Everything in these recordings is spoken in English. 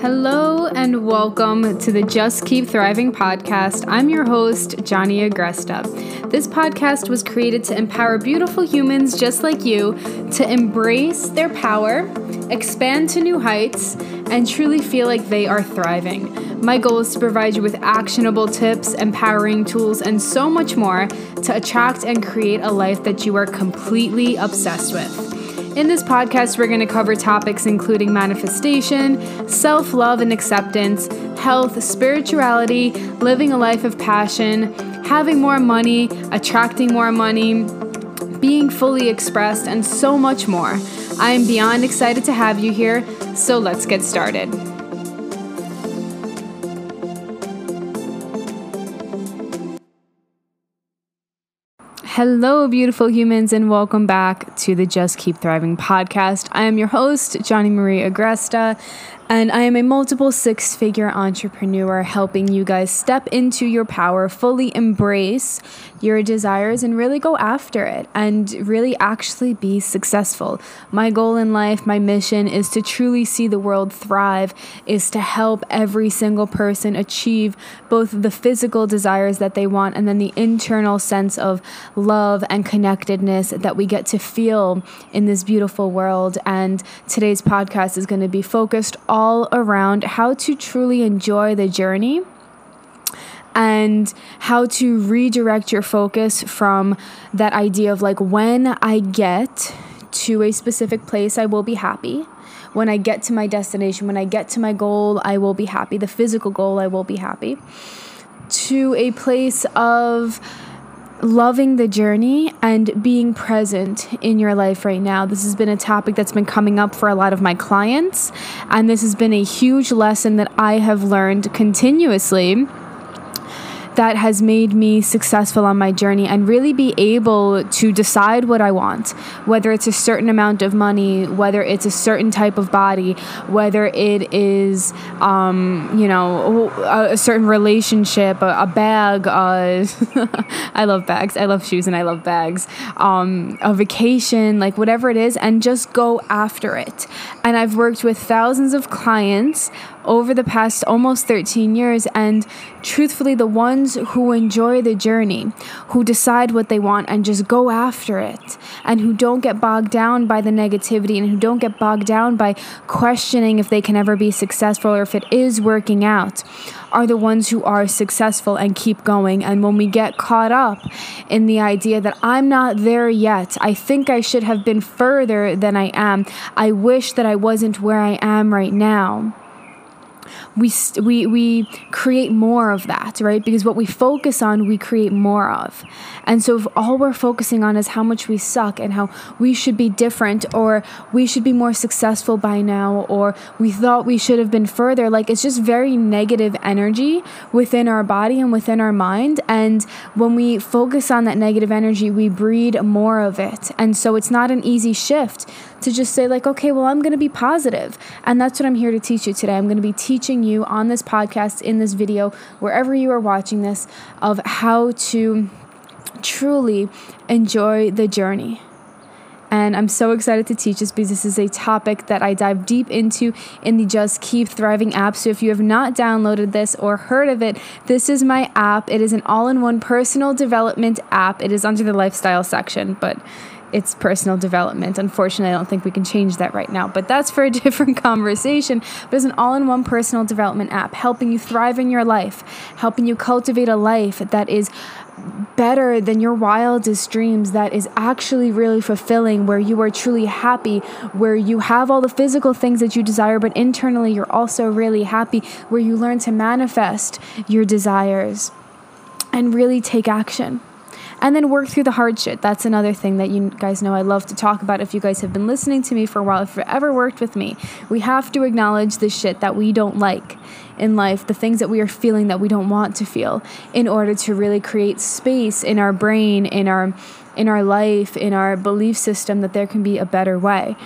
Hello and welcome to the Just Keep Thriving podcast. I'm your host, Johnny Agresta. This podcast was created to empower beautiful humans just like you to embrace their power, expand to new heights, and truly feel like they are thriving. My goal is to provide you with actionable tips, empowering tools, and so much more to attract and create a life that you are completely obsessed with. In this podcast, we're going to cover topics including manifestation, self love and acceptance, health, spirituality, living a life of passion, having more money, attracting more money, being fully expressed, and so much more. I am beyond excited to have you here, so let's get started. Hello, beautiful humans, and welcome back to the Just Keep Thriving podcast. I am your host, Johnny Marie Agresta, and I am a multiple six figure entrepreneur helping you guys step into your power, fully embrace your desires, and really go after it and really actually be successful. My goal in life, my mission is to truly see the world thrive, is to help every single person achieve both the physical desires that they want and then the internal sense of love and connectedness that we get to feel in this beautiful world. And today's podcast is going to be focused all around how to truly enjoy the journey and how to redirect your focus from that idea of like when I get to a specific place, I will be happy. When I get to my destination, when I get to my goal, I will be happy. The physical goal, I will be happy. To a place of loving the journey and being present in your life right now. This has been a topic that's been coming up for a lot of my clients, and this has been a huge lesson that I have learned continuously that has made me successful on my journey and really be able to decide what I want, whether it's a certain amount of money, whether it's a certain type of body, whether it is, um, you know, a, a, certain relationship, a, a bag. Uh, I love bags. I love shoes and I love bags. Um, a vacation, like whatever it is, and just go after it. And I've worked with thousands of clients over the past almost 13 years. And truthfully, the ones who enjoy the journey, who decide what they want and just go after it, and who don't get bogged down by the negativity and who don't get bogged down by questioning if they can ever be successful or if it is working out, are the ones who are successful and keep going. And when we get caught up in the idea that I'm not there yet, I think I should have been further than I am, I wish that I wasn't where I am right now we we we create more of that, right? Because what we focus on, we create more of. And so if all we're focusing on is how much we suck and how we should be different or we should be more successful by now or we thought we should have been further, like it's just very negative energy within our body and within our mind. And when we focus on that negative energy, we breed more of it. And so it's not an easy shift to just say like, okay, well, I'm going to be positive. And that's what I'm here to teach you today. I'm going to be teaching you on this podcast, in this video, wherever you are watching this, of how to truly enjoy the journey. And I'm so excited to teach this because this is a topic that I dive deep into in the Just Keep Thriving app. So if you have not downloaded this or heard of it, this is my app. It is an all in one personal development app. It is under the lifestyle section, but it's personal development. Unfortunately, I don't think we can change that right now, but that's for a different conversation. But it's an all in one personal development app helping you thrive in your life, helping you cultivate a life that is better than your wildest dreams that is actually really fulfilling where you are truly happy where you have all the physical things that you desire but internally you're also really happy where you learn to manifest your desires and really take action and then work through the hard shit. That's another thing that you guys know I love to talk about. If you guys have been listening to me for a while, if you've ever worked with me, we have to acknowledge the shit that we don't like in life, the things that we are feeling that we don't want to feel, in order to really create space in our brain, in our in our life, in our belief system that there can be a better way.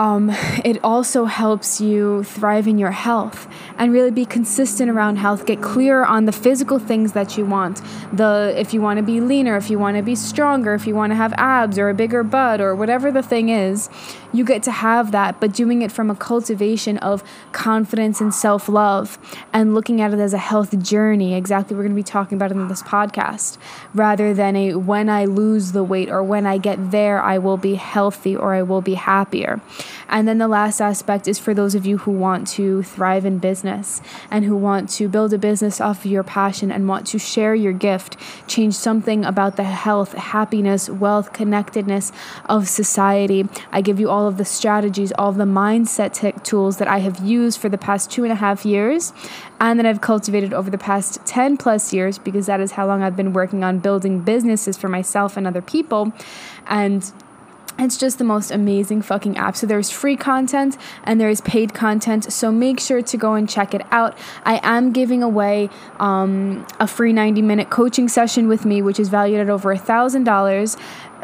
Um, it also helps you thrive in your health and really be consistent around health. Get clear on the physical things that you want. The if you want to be leaner, if you want to be stronger, if you want to have abs or a bigger butt or whatever the thing is, you get to have that, but doing it from a cultivation of confidence and self love and looking at it as a health journey, exactly we're going to be talking about in this podcast, rather than a when I lose the weight or when I get there, I will be healthy or I will be happier. And then the last aspect is for those of you who want to thrive in business and who want to build a business off of your passion and want to share your gift, change something about the health, happiness, wealth, connectedness of society. I give you all of the strategies, all of the mindset t- tools that I have used for the past two and a half years and that I've cultivated over the past 10 plus years because that is how long I've been working on building businesses for myself and other people. And it's just the most amazing fucking app. So there's free content and there is paid content. So make sure to go and check it out. I am giving away um, a free 90 minute coaching session with me, which is valued at over a thousand dollars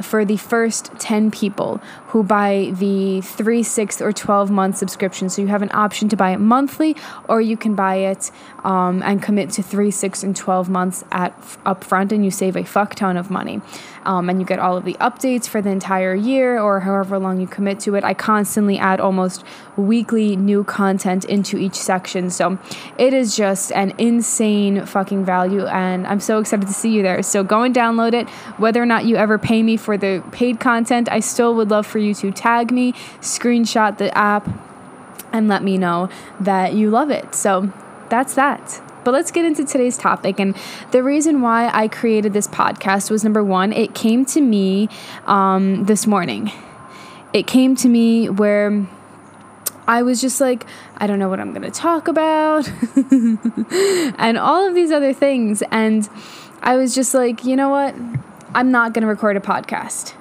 for the first 10 people who buy the 3, 6, or 12 month subscription. So you have an option to buy it monthly or you can buy it um, and commit to 3, 6, and 12 months at upfront and you save a fuck ton of money. Um, and you get all of the updates for the entire year or however long you commit to it. I constantly add almost weekly new content into each section. So it is just an insane fucking value and I'm so excited to see you there. So go and download it. Whether or not you ever pay me for the paid content, I still would love for you to tag me, screenshot the app, and let me know that you love it. So that's that. But let's get into today's topic. And the reason why I created this podcast was number one, it came to me um, this morning. It came to me where I was just like, I don't know what I'm going to talk about, and all of these other things. And I was just like, you know what? I'm not going to record a podcast.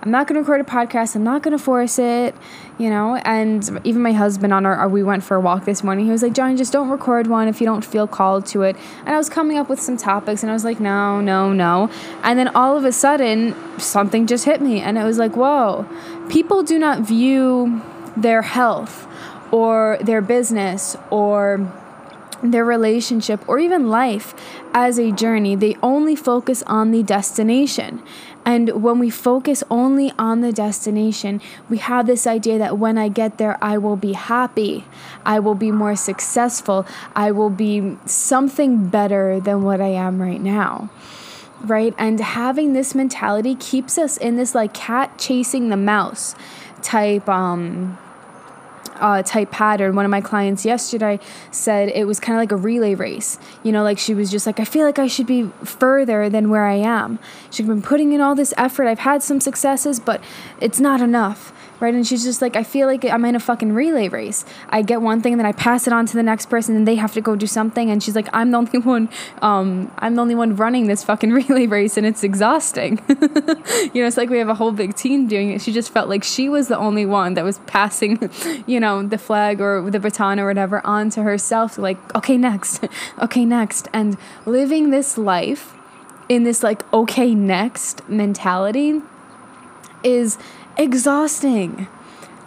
I'm not going to record a podcast. I'm not going to force it, you know. And even my husband on our, our, we went for a walk this morning. He was like, "John, just don't record one if you don't feel called to it." And I was coming up with some topics, and I was like, "No, no, no." And then all of a sudden, something just hit me, and it was like, "Whoa!" People do not view their health or their business or their relationship or even life as a journey. They only focus on the destination. And when we focus only on the destination, we have this idea that when I get there, I will be happy, I will be more successful, I will be something better than what I am right now. Right? And having this mentality keeps us in this like cat chasing the mouse type um uh, type pattern. One of my clients yesterday said it was kind of like a relay race. You know, like she was just like, I feel like I should be further than where I am. She's been putting in all this effort. I've had some successes, but it's not enough right? And she's just like, I feel like I'm in a fucking relay race. I get one thing, and then I pass it on to the next person, and they have to go do something. And she's like, I'm the only one, um, I'm the only one running this fucking relay race, and it's exhausting. you know, it's like we have a whole big team doing it. She just felt like she was the only one that was passing, you know, the flag or the baton or whatever on to herself. Like, okay, next, okay, next, and living this life in this like okay next mentality is exhausting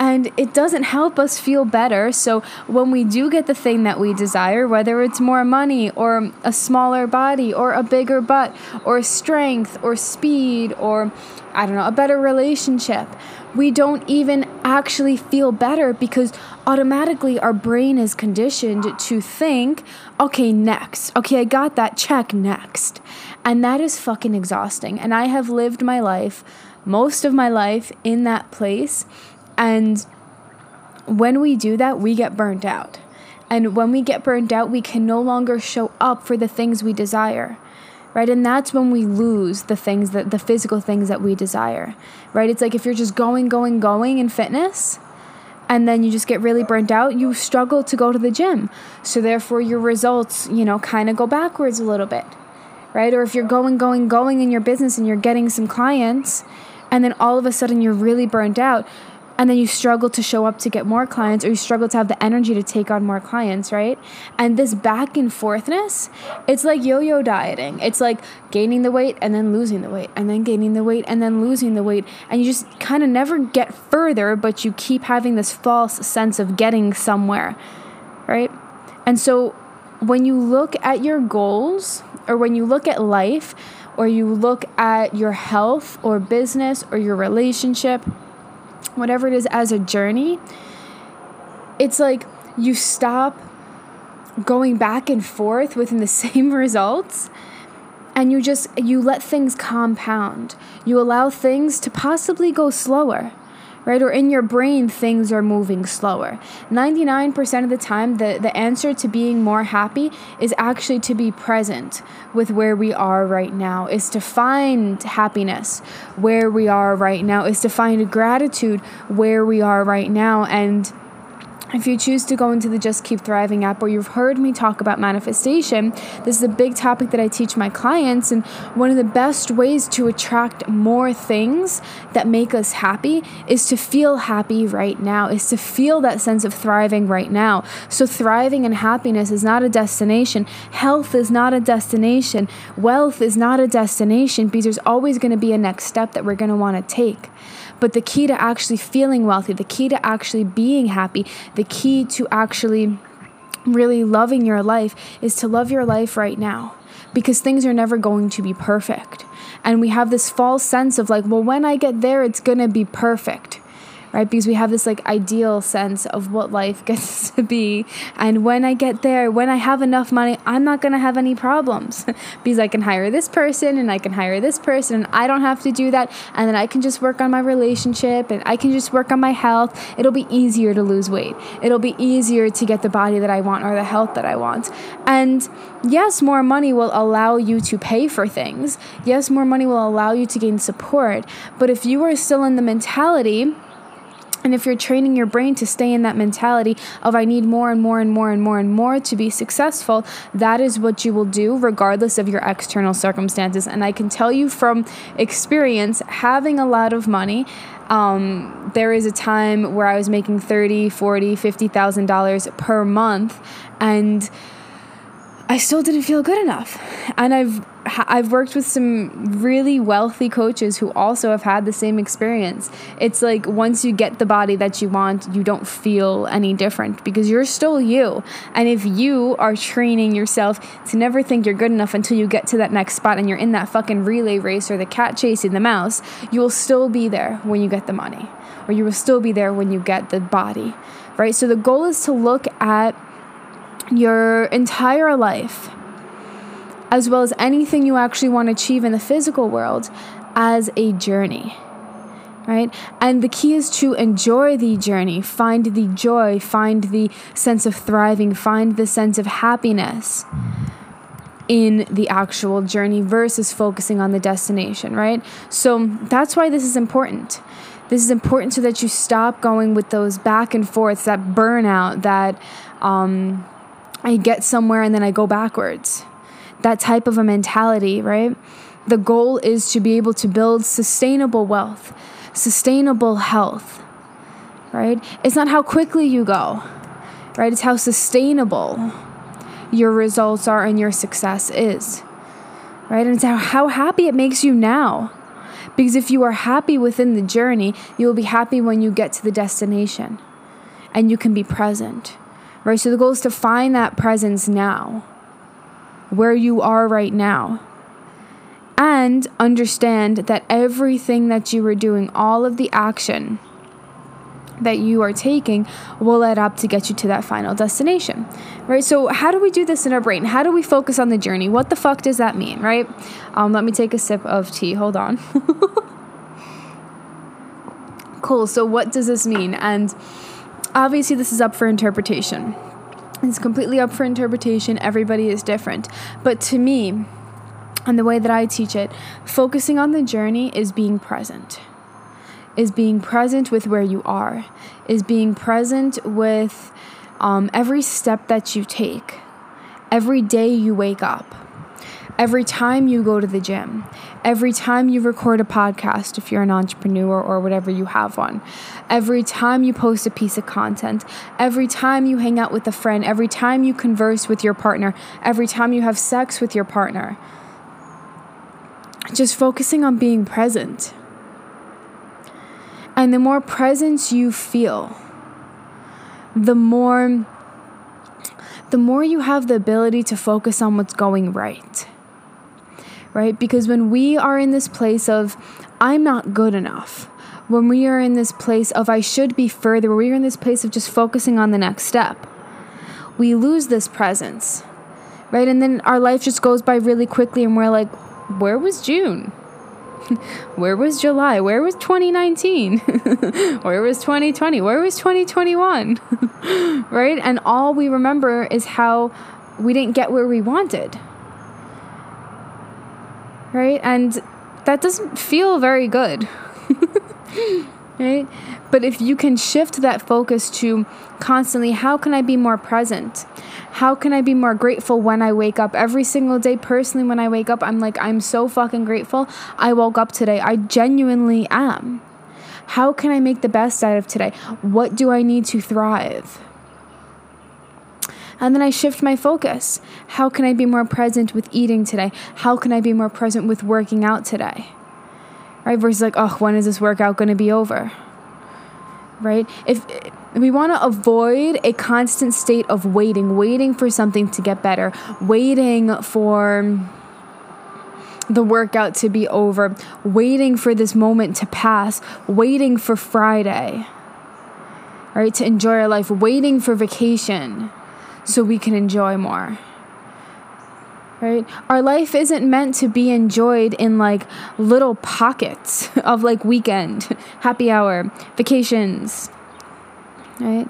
and it doesn't help us feel better. So when we do get the thing that we desire, whether it's more money or a smaller body or a bigger butt or strength or speed or I don't know, a better relationship, we don't even actually feel better because automatically our brain is conditioned to think, okay, next. Okay, I got that check next. And that is fucking exhausting. And I have lived my life most of my life in that place. And when we do that, we get burnt out. And when we get burnt out, we can no longer show up for the things we desire. Right? And that's when we lose the things that the physical things that we desire. Right? It's like if you're just going, going, going in fitness, and then you just get really burnt out, you struggle to go to the gym. So therefore your results, you know, kind of go backwards a little bit. Right? Or if you're going, going, going in your business and you're getting some clients and then all of a sudden you're really burned out and then you struggle to show up to get more clients or you struggle to have the energy to take on more clients, right? And this back and forthness, it's like yo-yo dieting. It's like gaining the weight and then losing the weight and then gaining the weight and then losing the weight and you just kind of never get further, but you keep having this false sense of getting somewhere, right? And so when you look at your goals or when you look at life or you look at your health or business or your relationship, whatever it is as a journey, it's like you stop going back and forth within the same results and you just you let things compound. You allow things to possibly go slower right? Or in your brain, things are moving slower. 99% of the time, the, the answer to being more happy is actually to be present with where we are right now, is to find happiness where we are right now, is to find gratitude where we are right now. And if you choose to go into the Just Keep Thriving app, or you've heard me talk about manifestation, this is a big topic that I teach my clients. And one of the best ways to attract more things that make us happy is to feel happy right now, is to feel that sense of thriving right now. So, thriving and happiness is not a destination, health is not a destination, wealth is not a destination, because there's always going to be a next step that we're going to want to take. But the key to actually feeling wealthy, the key to actually being happy, the key to actually really loving your life is to love your life right now because things are never going to be perfect. And we have this false sense of like, well, when I get there, it's going to be perfect right? Because we have this like ideal sense of what life gets to be. And when I get there, when I have enough money, I'm not going to have any problems because I can hire this person and I can hire this person and I don't have to do that. And then I can just work on my relationship and I can just work on my health. It'll be easier to lose weight. It'll be easier to get the body that I want or the health that I want. And yes, more money will allow you to pay for things. Yes, more money will allow you to gain support. But if you are still in the mentality, and if you're training your brain to stay in that mentality of I need more and more and more and more and more to be successful, that is what you will do regardless of your external circumstances. And I can tell you from experience, having a lot of money, um, there is a time where I was making 30, 40, 50,000 dollars per month and I still didn't feel good enough. And I've I've worked with some really wealthy coaches who also have had the same experience. It's like once you get the body that you want, you don't feel any different because you're still you. And if you are training yourself to never think you're good enough until you get to that next spot and you're in that fucking relay race or the cat chasing the mouse, you will still be there when you get the money or you will still be there when you get the body, right? So the goal is to look at your entire life as well as anything you actually want to achieve in the physical world as a journey. Right? And the key is to enjoy the journey, find the joy, find the sense of thriving, find the sense of happiness in the actual journey versus focusing on the destination, right? So that's why this is important. This is important so that you stop going with those back and forths, that burnout, that um, I get somewhere and then I go backwards that type of a mentality, right? The goal is to be able to build sustainable wealth, sustainable health, right? It's not how quickly you go, right? It's how sustainable your results are and your success is, right? And it's how, how happy it makes you now. Because if you are happy within the journey, you will be happy when you get to the destination and you can be present, right? So the goal is to find that presence now where you are right now. And understand that everything that you are doing, all of the action that you are taking, will add up to get you to that final destination, right? So, how do we do this in our brain? How do we focus on the journey? What the fuck does that mean, right? Um, let me take a sip of tea. Hold on. cool. So, what does this mean? And obviously, this is up for interpretation. It's completely up for interpretation. Everybody is different. But to me, and the way that I teach it, focusing on the journey is being present. Is being present with where you are, is being present with um, every step that you take, every day you wake up, every time you go to the gym, every time you record a podcast, if you're an entrepreneur or whatever you have one, every time you post a piece of content, every time you hang out with a friend, every time you converse with your partner, every time you have sex with your partner. Just focusing on being present. And the more presence you feel, the more the more you have the ability to focus on what's going right. Right? Because when we are in this place of, I'm not good enough, when we are in this place of, I should be further, when we are in this place of just focusing on the next step, we lose this presence. Right? And then our life just goes by really quickly, and we're like, where was June? Where was July? Where was 2019? Where was 2020? Where was 2021? right? And all we remember is how we didn't get where we wanted. Right? And that doesn't feel very good. right? But if you can shift that focus to constantly, how can I be more present? How can I be more grateful when I wake up? Every single day, personally, when I wake up, I'm like, I'm so fucking grateful. I woke up today. I genuinely am. How can I make the best out of today? What do I need to thrive? And then I shift my focus. How can I be more present with eating today? How can I be more present with working out today? Right? Versus like, oh, when is this workout going to be over? Right? If we want to avoid a constant state of waiting, waiting for something to get better, waiting for the workout to be over, waiting for this moment to pass, waiting for Friday, right? To enjoy our life, waiting for vacation so we can enjoy more. Right? Our life isn't meant to be enjoyed in like little pockets of like weekend, happy hour, vacations, right?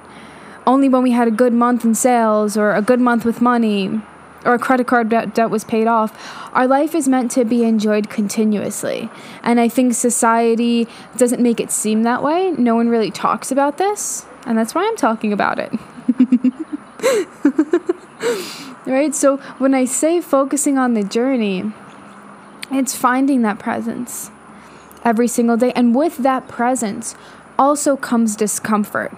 Only when we had a good month in sales or a good month with money or a credit card debt, debt was paid off. Our life is meant to be enjoyed continuously. And I think society doesn't make it seem that way. No one really talks about this. And that's why I'm talking about it. right? So when I say focusing on the journey, it's finding that presence every single day. And with that presence also comes discomfort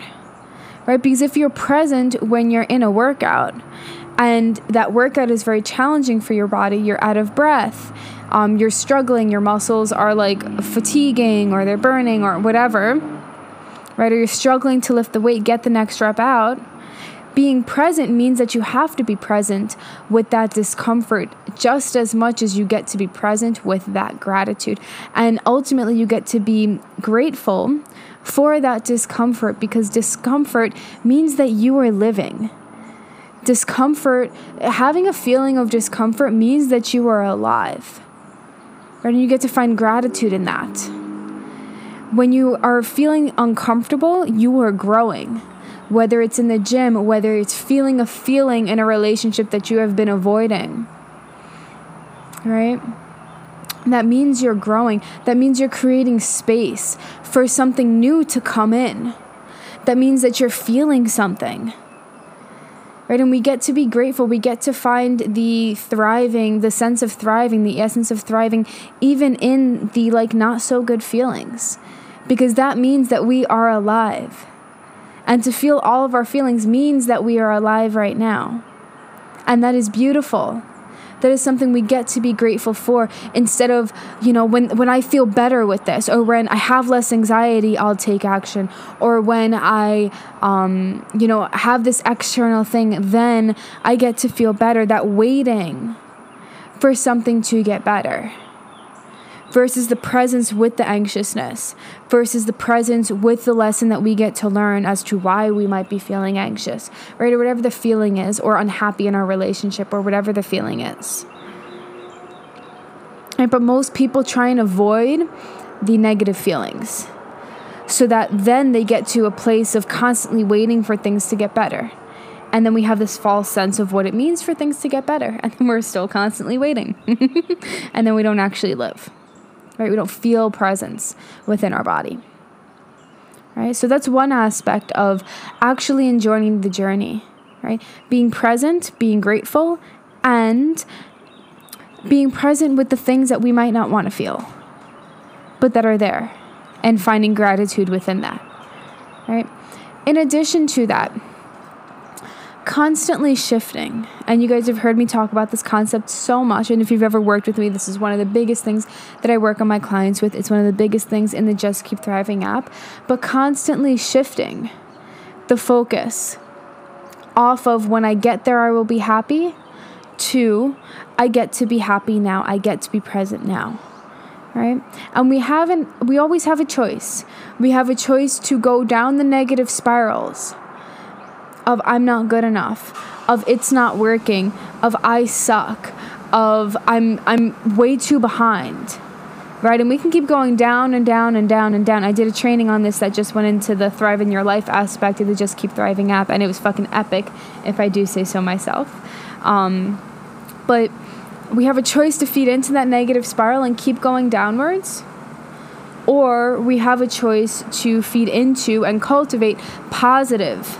right? Because if you're present when you're in a workout and that workout is very challenging for your body, you're out of breath, um, you're struggling, your muscles are like fatiguing or they're burning or whatever, right? Or you're struggling to lift the weight, get the next rep out. Being present means that you have to be present with that discomfort just as much as you get to be present with that gratitude. And ultimately, you get to be grateful for that discomfort because discomfort means that you are living. Discomfort, having a feeling of discomfort means that you are alive. Right? And you get to find gratitude in that. When you are feeling uncomfortable, you are growing. Whether it's in the gym, whether it's feeling a feeling in a relationship that you have been avoiding. Right? That means you're growing. That means you're creating space for something new to come in. That means that you're feeling something. Right? And we get to be grateful. We get to find the thriving, the sense of thriving, the essence of thriving, even in the like not so good feelings. Because that means that we are alive. And to feel all of our feelings means that we are alive right now. And that is beautiful. That is something we get to be grateful for instead of you know when when i feel better with this or when i have less anxiety i'll take action. Or when i um, you know have this external thing then i get to feel better. That waiting for something to get better versus the presence with the anxiousness, versus the presence with the lesson that we get to learn as to why we might be feeling anxious, right? Or whatever the feeling is, or unhappy in our relationship, or whatever the feeling is. Right? But most people try and avoid the negative feelings so that then they get to a place of constantly waiting for things to get better. And then we have this false sense of what it means for things to get better. And then we're still constantly waiting. and then we don't actually live right? We don't feel presence within our body. Right? So that's one aspect of actually enjoying the journey, right? Being present, being grateful, and being present with the things that we might not want to feel, but that are there, and finding gratitude within that. Right? In addition to that, constantly shifting. And you guys have heard me talk about this concept so much. And if you've ever worked with me, this is one of the biggest things that I work on my clients with. It's one of the biggest things in the Just Keep Thriving app. But constantly shifting the focus off of when I get there, I will be happy, to I get to be happy now. I get to be present now. Right? And we haven't, we always have a choice. We have a choice to go down the negative spirals of I'm not good enough, of it's not working, of I suck, of I'm I'm way too behind. Right? And we can keep going down and down and down and down. I did a training on this that just went into the thrive in your life aspect of the Just Keep Thriving app, and it was fucking epic, if I do say so myself. Um, but we have a choice to feed into that negative spiral and keep going downwards, or we have a choice to feed into and cultivate positive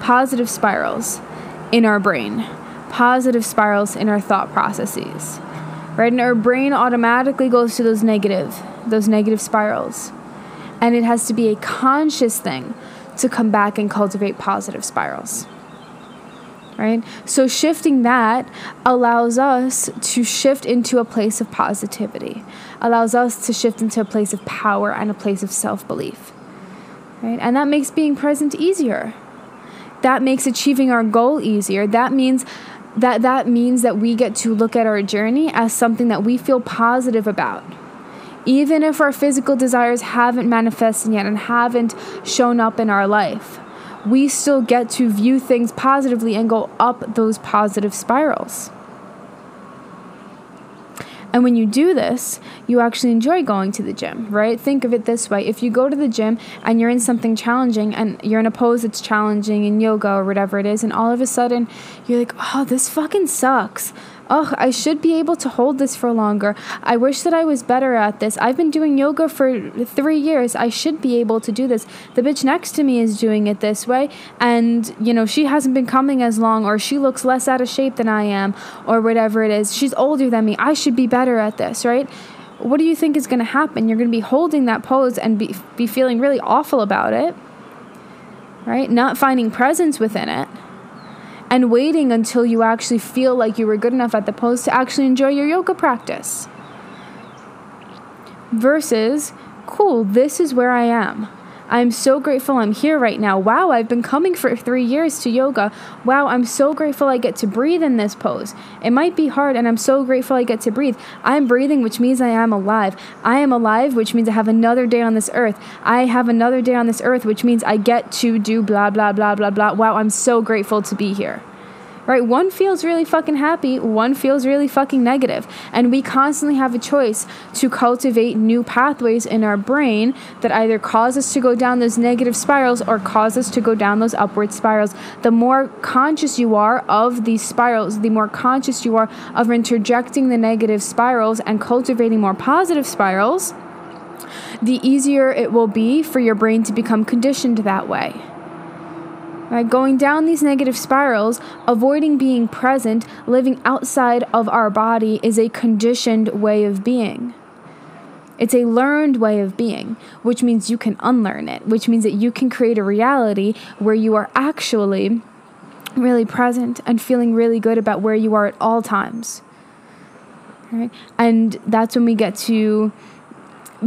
positive spirals in our brain, positive spirals in our thought processes. Right? And our brain automatically goes to those negative, those negative spirals. And it has to be a conscious thing to come back and cultivate positive spirals. Right? So shifting that allows us to shift into a place of positivity, allows us to shift into a place of power and a place of self belief. Right? And that makes being present easier that makes achieving our goal easier. That means that that means that we get to look at our journey as something that we feel positive about. Even if our physical desires haven't manifested yet and haven't shown up in our life, we still get to view things positively and go up those positive spirals. And when you do this, you actually enjoy going to the gym, right? Think of it this way if you go to the gym and you're in something challenging and you're in a pose that's challenging in yoga or whatever it is, and all of a sudden you're like, oh, this fucking sucks oh, I should be able to hold this for longer. I wish that I was better at this. I've been doing yoga for three years. I should be able to do this. The bitch next to me is doing it this way, and you know, she hasn't been coming as long, or she looks less out of shape than I am, or whatever it is. She's older than me. I should be better at this, right? What do you think is going to happen? You're going to be holding that pose and be, be feeling really awful about it, right? Not finding presence within it and waiting until you actually feel like you were good enough at the pose to actually enjoy your yoga practice. Versus, cool, this is where I am. I'm so grateful I'm here right now. Wow, I've been coming for three years to yoga. Wow, I'm so grateful I get to breathe in this pose. It might be hard, and I'm so grateful I get to breathe. I'm breathing, which means I am alive. I am alive, which means I have another day on this earth. I have another day on this earth, which means I get to do blah, blah, blah, blah, blah. Wow, I'm so grateful to be here right? One feels really fucking happy, one feels really fucking negative. And we constantly have a choice to cultivate new pathways in our brain that either cause us to go down those negative spirals or cause us to go down those upward spirals. The more conscious you are of these spirals, the more conscious you are of interjecting the negative spirals and cultivating more positive spirals, the easier it will be for your brain to become conditioned that way. Right? Going down these negative spirals, avoiding being present, living outside of our body is a conditioned way of being. It's a learned way of being, which means you can unlearn it, which means that you can create a reality where you are actually really present and feeling really good about where you are at all times. Right? And that's when we get to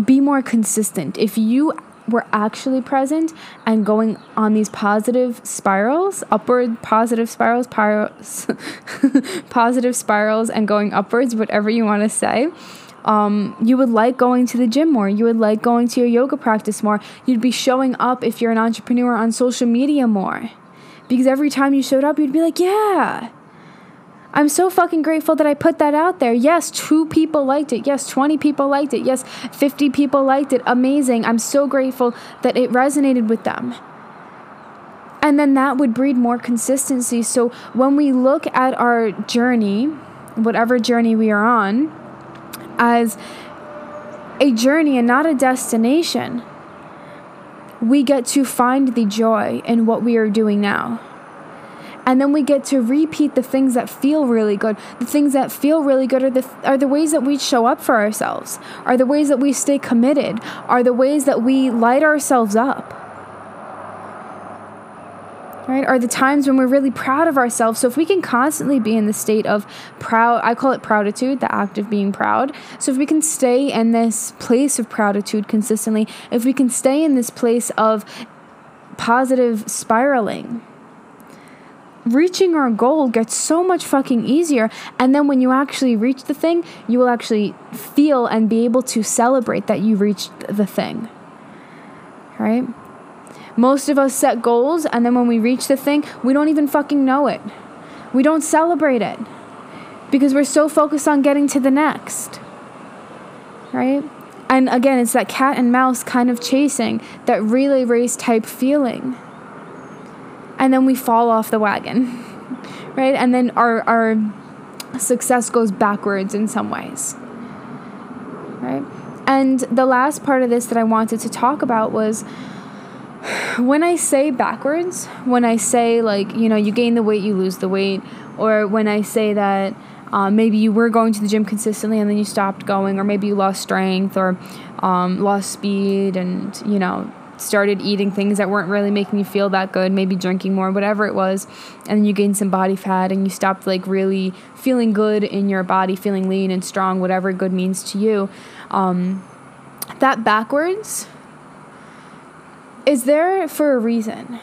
be more consistent. If you we're actually present and going on these positive spirals, upward positive spirals, positive spirals, and going upwards, whatever you want to say. Um, you would like going to the gym more. You would like going to your yoga practice more. You'd be showing up if you're an entrepreneur on social media more. Because every time you showed up, you'd be like, yeah, I'm so fucking grateful that I put that out there. Yes, two people liked it. Yes, 20 people liked it. Yes, 50 people liked it. Amazing. I'm so grateful that it resonated with them. And then that would breed more consistency. So when we look at our journey, whatever journey we are on, as a journey and not a destination, we get to find the joy in what we are doing now. And then we get to repeat the things that feel really good. The things that feel really good are the are the ways that we show up for ourselves. Are the ways that we stay committed. Are the ways that we light ourselves up. Right? Are the times when we're really proud of ourselves. So if we can constantly be in the state of proud, I call it prouditude, the act of being proud. So if we can stay in this place of prouditude consistently, if we can stay in this place of positive spiraling, reaching our goal gets so much fucking easier. And then when you actually reach the thing, you will actually feel and be able to celebrate that you reached the thing. Right? Most of us set goals, and then when we reach the thing, we don't even fucking know it. We don't celebrate it because we're so focused on getting to the next. Right? And again, it's that cat and mouse kind of chasing, that relay race type feeling and then we fall off the wagon, right? And then our, our success goes backwards in some ways, right? And the last part of this that I wanted to talk about was when I say backwards, when I say, like, you know, you gain the weight, you lose the weight, or when I say that um, maybe you were going to the gym consistently and then you stopped going, or maybe you lost strength or um, lost speed and, you know, started eating things that weren't really making you feel that good, maybe drinking more, whatever it was, and you gained some body fat and you stopped like really feeling good in your body, feeling lean and strong, whatever good means to you. Um, that backwards is there for a reason.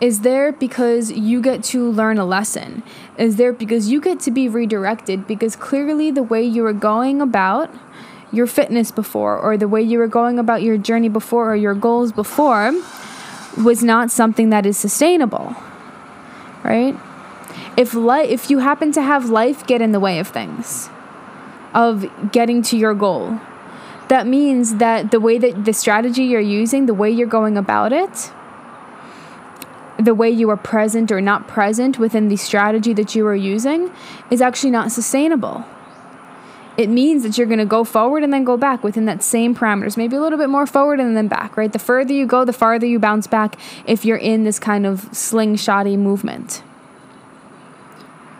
Is there because you get to learn a lesson? Is there because you get to be redirected? Because clearly, the way you were going about your fitness before or the way you were going about your journey before or your goals before was not something that is sustainable. Right? If life if you happen to have life get in the way of things of getting to your goal, that means that the way that the strategy you're using, the way you're going about it, the way you are present or not present within the strategy that you are using is actually not sustainable it means that you're going to go forward and then go back within that same parameters, maybe a little bit more forward and then back, right? The further you go, the farther you bounce back if you're in this kind of slingshotty movement.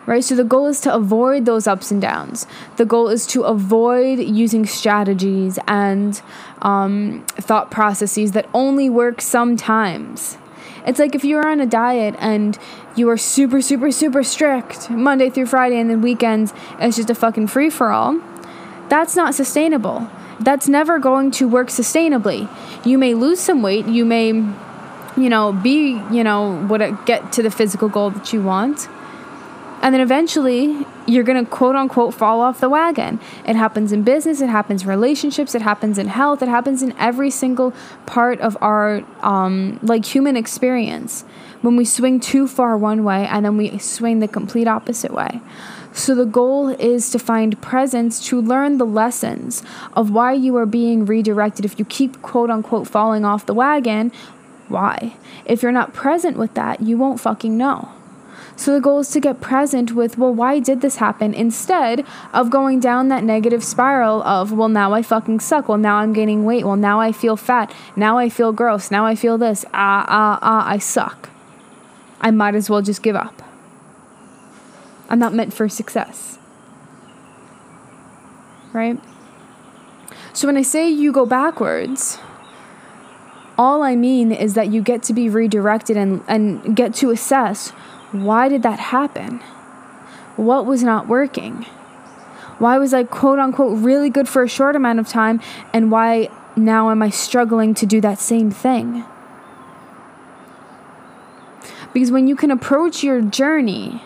Right? So the goal is to avoid those ups and downs. The goal is to avoid using strategies and um, thought processes that only work sometimes. It's like if you are on a diet and you are super, super, super strict Monday through Friday and then weekends, it's just a fucking free for all. That's not sustainable. That's never going to work sustainably. You may lose some weight, you may, you know, be, you know, what get to the physical goal that you want. And then eventually you're going to quote unquote fall off the wagon. It happens in business, it happens in relationships, it happens in health, it happens in every single part of our um, like human experience. When we swing too far one way and then we swing the complete opposite way. So the goal is to find presence to learn the lessons of why you are being redirected. If you keep quote unquote falling off the wagon, why? If you're not present with that, you won't fucking know. So the goal is to get present with, well, why did this happen? Instead of going down that negative spiral of, well, now I fucking suck. Well, now I'm gaining weight. Well, now I feel fat. Now I feel gross. Now I feel this. Ah, ah, ah, I suck. I might as well just give up. I'm not meant for success. Right? So when I say you go backwards, all I mean is that you get to be redirected and, and get to assess why did that happen? What was not working? Why was I quote unquote really good for a short amount of time and why now am I struggling to do that same thing? Because when you can approach your journey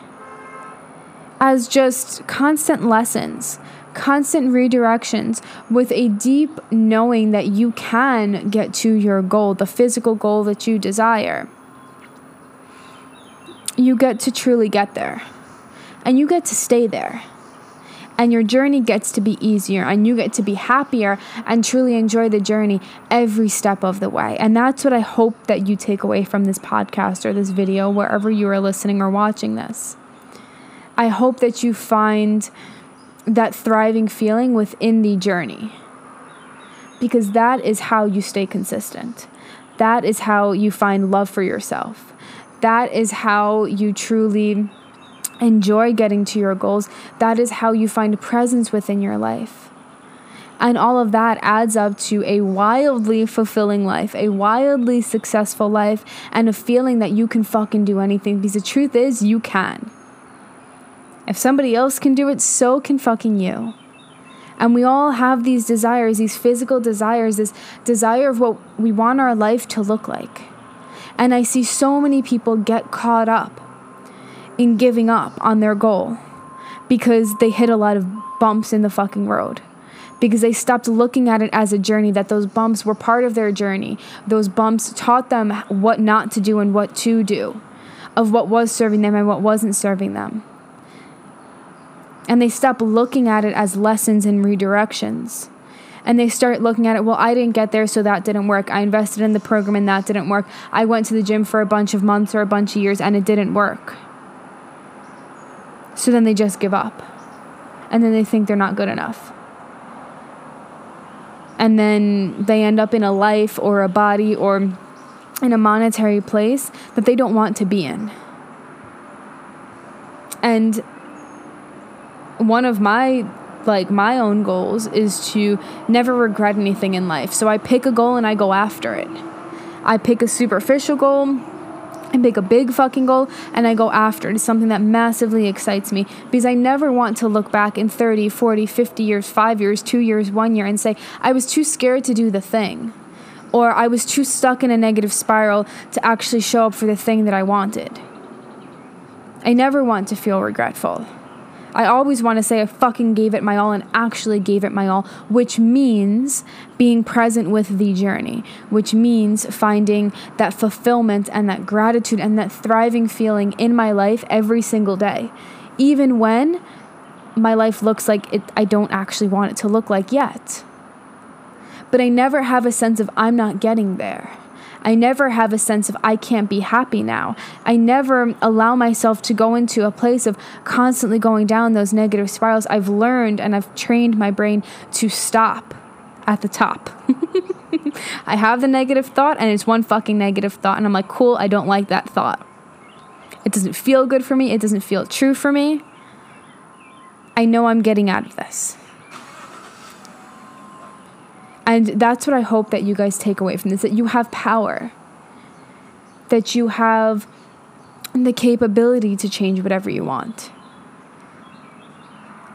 as just constant lessons, constant redirections with a deep knowing that you can get to your goal, the physical goal that you desire you get to truly get there and you get to stay there. And your journey gets to be easier, and you get to be happier and truly enjoy the journey every step of the way. And that's what I hope that you take away from this podcast or this video, wherever you are listening or watching this. I hope that you find that thriving feeling within the journey because that is how you stay consistent. That is how you find love for yourself that is how you truly enjoy getting to your goals. That is how you find presence within your life. And all of that adds up to a wildly fulfilling life, a wildly successful life, and a feeling that you can fucking do anything because the truth is, you can. If somebody else can do it, so can fucking you. And we all have these desires, these physical desires, this desire of what we want our life to look like. And I see so many people get caught up in giving up on their goal because they hit a lot of bumps in the fucking road because they stopped looking at it as a journey, that those bumps were part of their journey. Those bumps taught them what not to do and what to do, of what was serving them and what wasn't serving them. And they stop looking at it as lessons and redirections. And they start looking at it, well, I didn't get there, so that didn't work. I invested in the program and that didn't work. I went to the gym for a bunch of months or a bunch of years and it didn't work. So then they just give up. And then they think they're not good enough and then they end up in a life or a body or in a monetary place that they don't want to be in. And one of my like my own goals is to never regret anything in life. So I pick a goal and I go after it. I pick a superficial goal I pick a big fucking goal and I go after it. It's something that massively excites me because I never want to look back in 30, 40, 50 years, five years, two years, one year and say, I was too scared to do the thing. Or I was too stuck in a negative spiral to actually show up for the thing that I wanted. I never want to feel regretful. I always want to say I fucking gave it my all and actually gave it my all, which means being present with the journey, which means finding that fulfillment and that gratitude and that thriving feeling in my life every single day, even when my life looks like it, I don't actually want it to look like yet. But I never have a sense of I'm not getting there. I never have a sense of I can't be happy now. I never allow myself to go into a place of constantly going down those negative spirals. I've learned and I've trained my brain to stop at the top. I have the negative thought and it's one fucking negative thought and I'm like, "Cool, I don't like that thought." It doesn't feel good for me. It doesn't feel true for me. I know I'm getting out of this. And that's what I hope that you guys take away from this that you have power, that you have the capability to change whatever you want.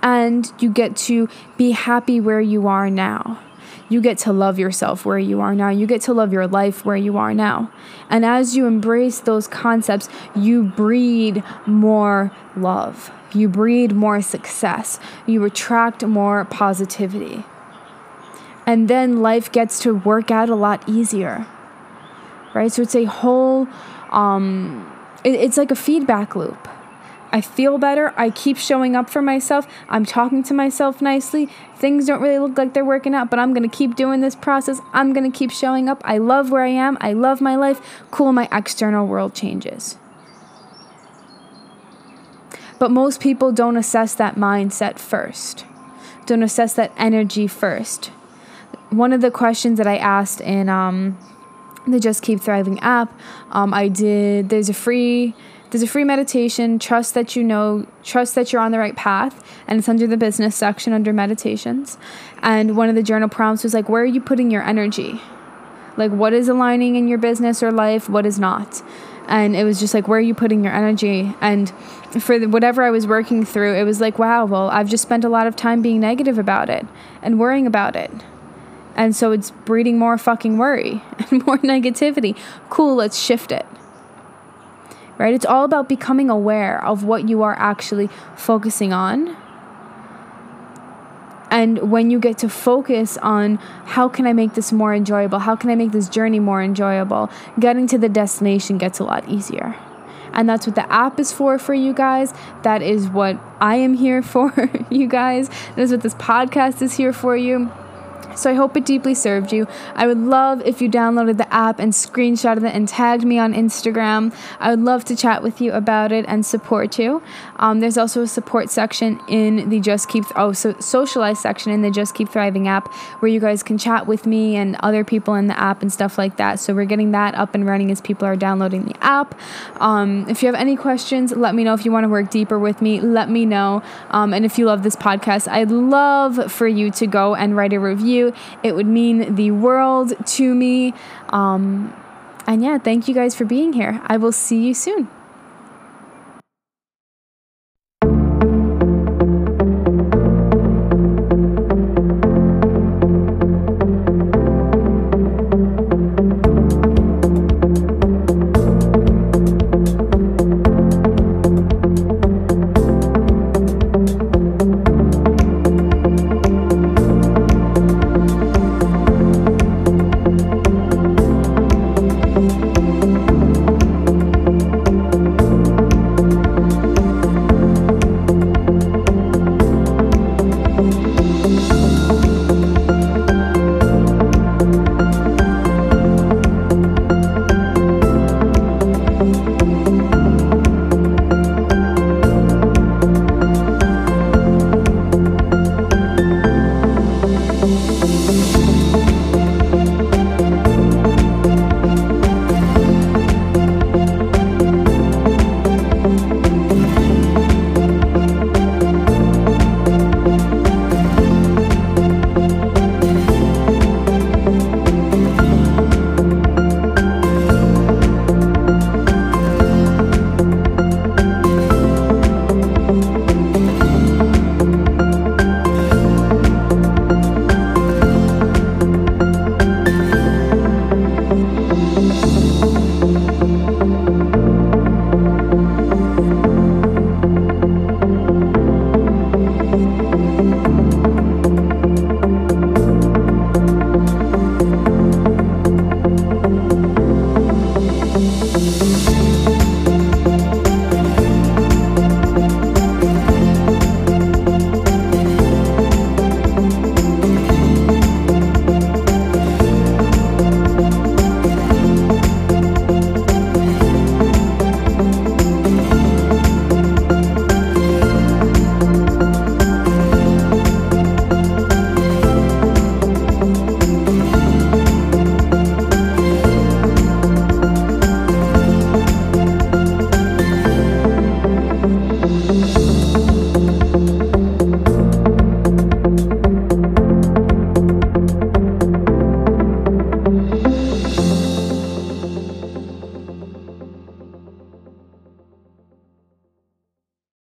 And you get to be happy where you are now. You get to love yourself where you are now. You get to love your life where you are now. And as you embrace those concepts, you breed more love. You breed more success. You attract more positivity. And then life gets to work out a lot easier. Right? So it's a whole, um, it, it's like a feedback loop. I feel better. I keep showing up for myself. I'm talking to myself nicely. Things don't really look like they're working out, but I'm going to keep doing this process. I'm going to keep showing up. I love where I am. I love my life. Cool, my external world changes. But most people don't assess that mindset first, don't assess that energy first one of the questions that I asked in um, the Just Keep Thriving app, um, I did. There's a free there's a free meditation. Trust that you know. Trust that you're on the right path, and it's under the business section under meditations. And one of the journal prompts was like, "Where are you putting your energy? Like, what is aligning in your business or life? What is not?" And it was just like, "Where are you putting your energy?" And for the, whatever I was working through, it was like, "Wow, well, I've just spent a lot of time being negative about it and worrying about it." And so it's breeding more fucking worry and more negativity. Cool, let's shift it. Right? It's all about becoming aware of what you are actually focusing on. And when you get to focus on how can I make this more enjoyable? How can I make this journey more enjoyable? Getting to the destination gets a lot easier. And that's what the app is for for you guys. That is what I am here for, you guys. That is what this podcast is here for you So I hope it deeply served you. I would love if you downloaded the app and screenshotted it and tagged me on Instagram. I would love to chat with you about it and support you. Um, there's also a support section in the Just Keep oh so socialize section in the Just Keep Thriving app where you guys can chat with me and other people in the app and stuff like that. So we're getting that up and running as people are downloading the app. Um, if you have any questions, let me know. If you want to work deeper with me, let me know. Um, and if you love this podcast, I'd love for you to go and write a review. It would mean the world to me. Um, and yeah, thank you guys for being here. I will see you soon.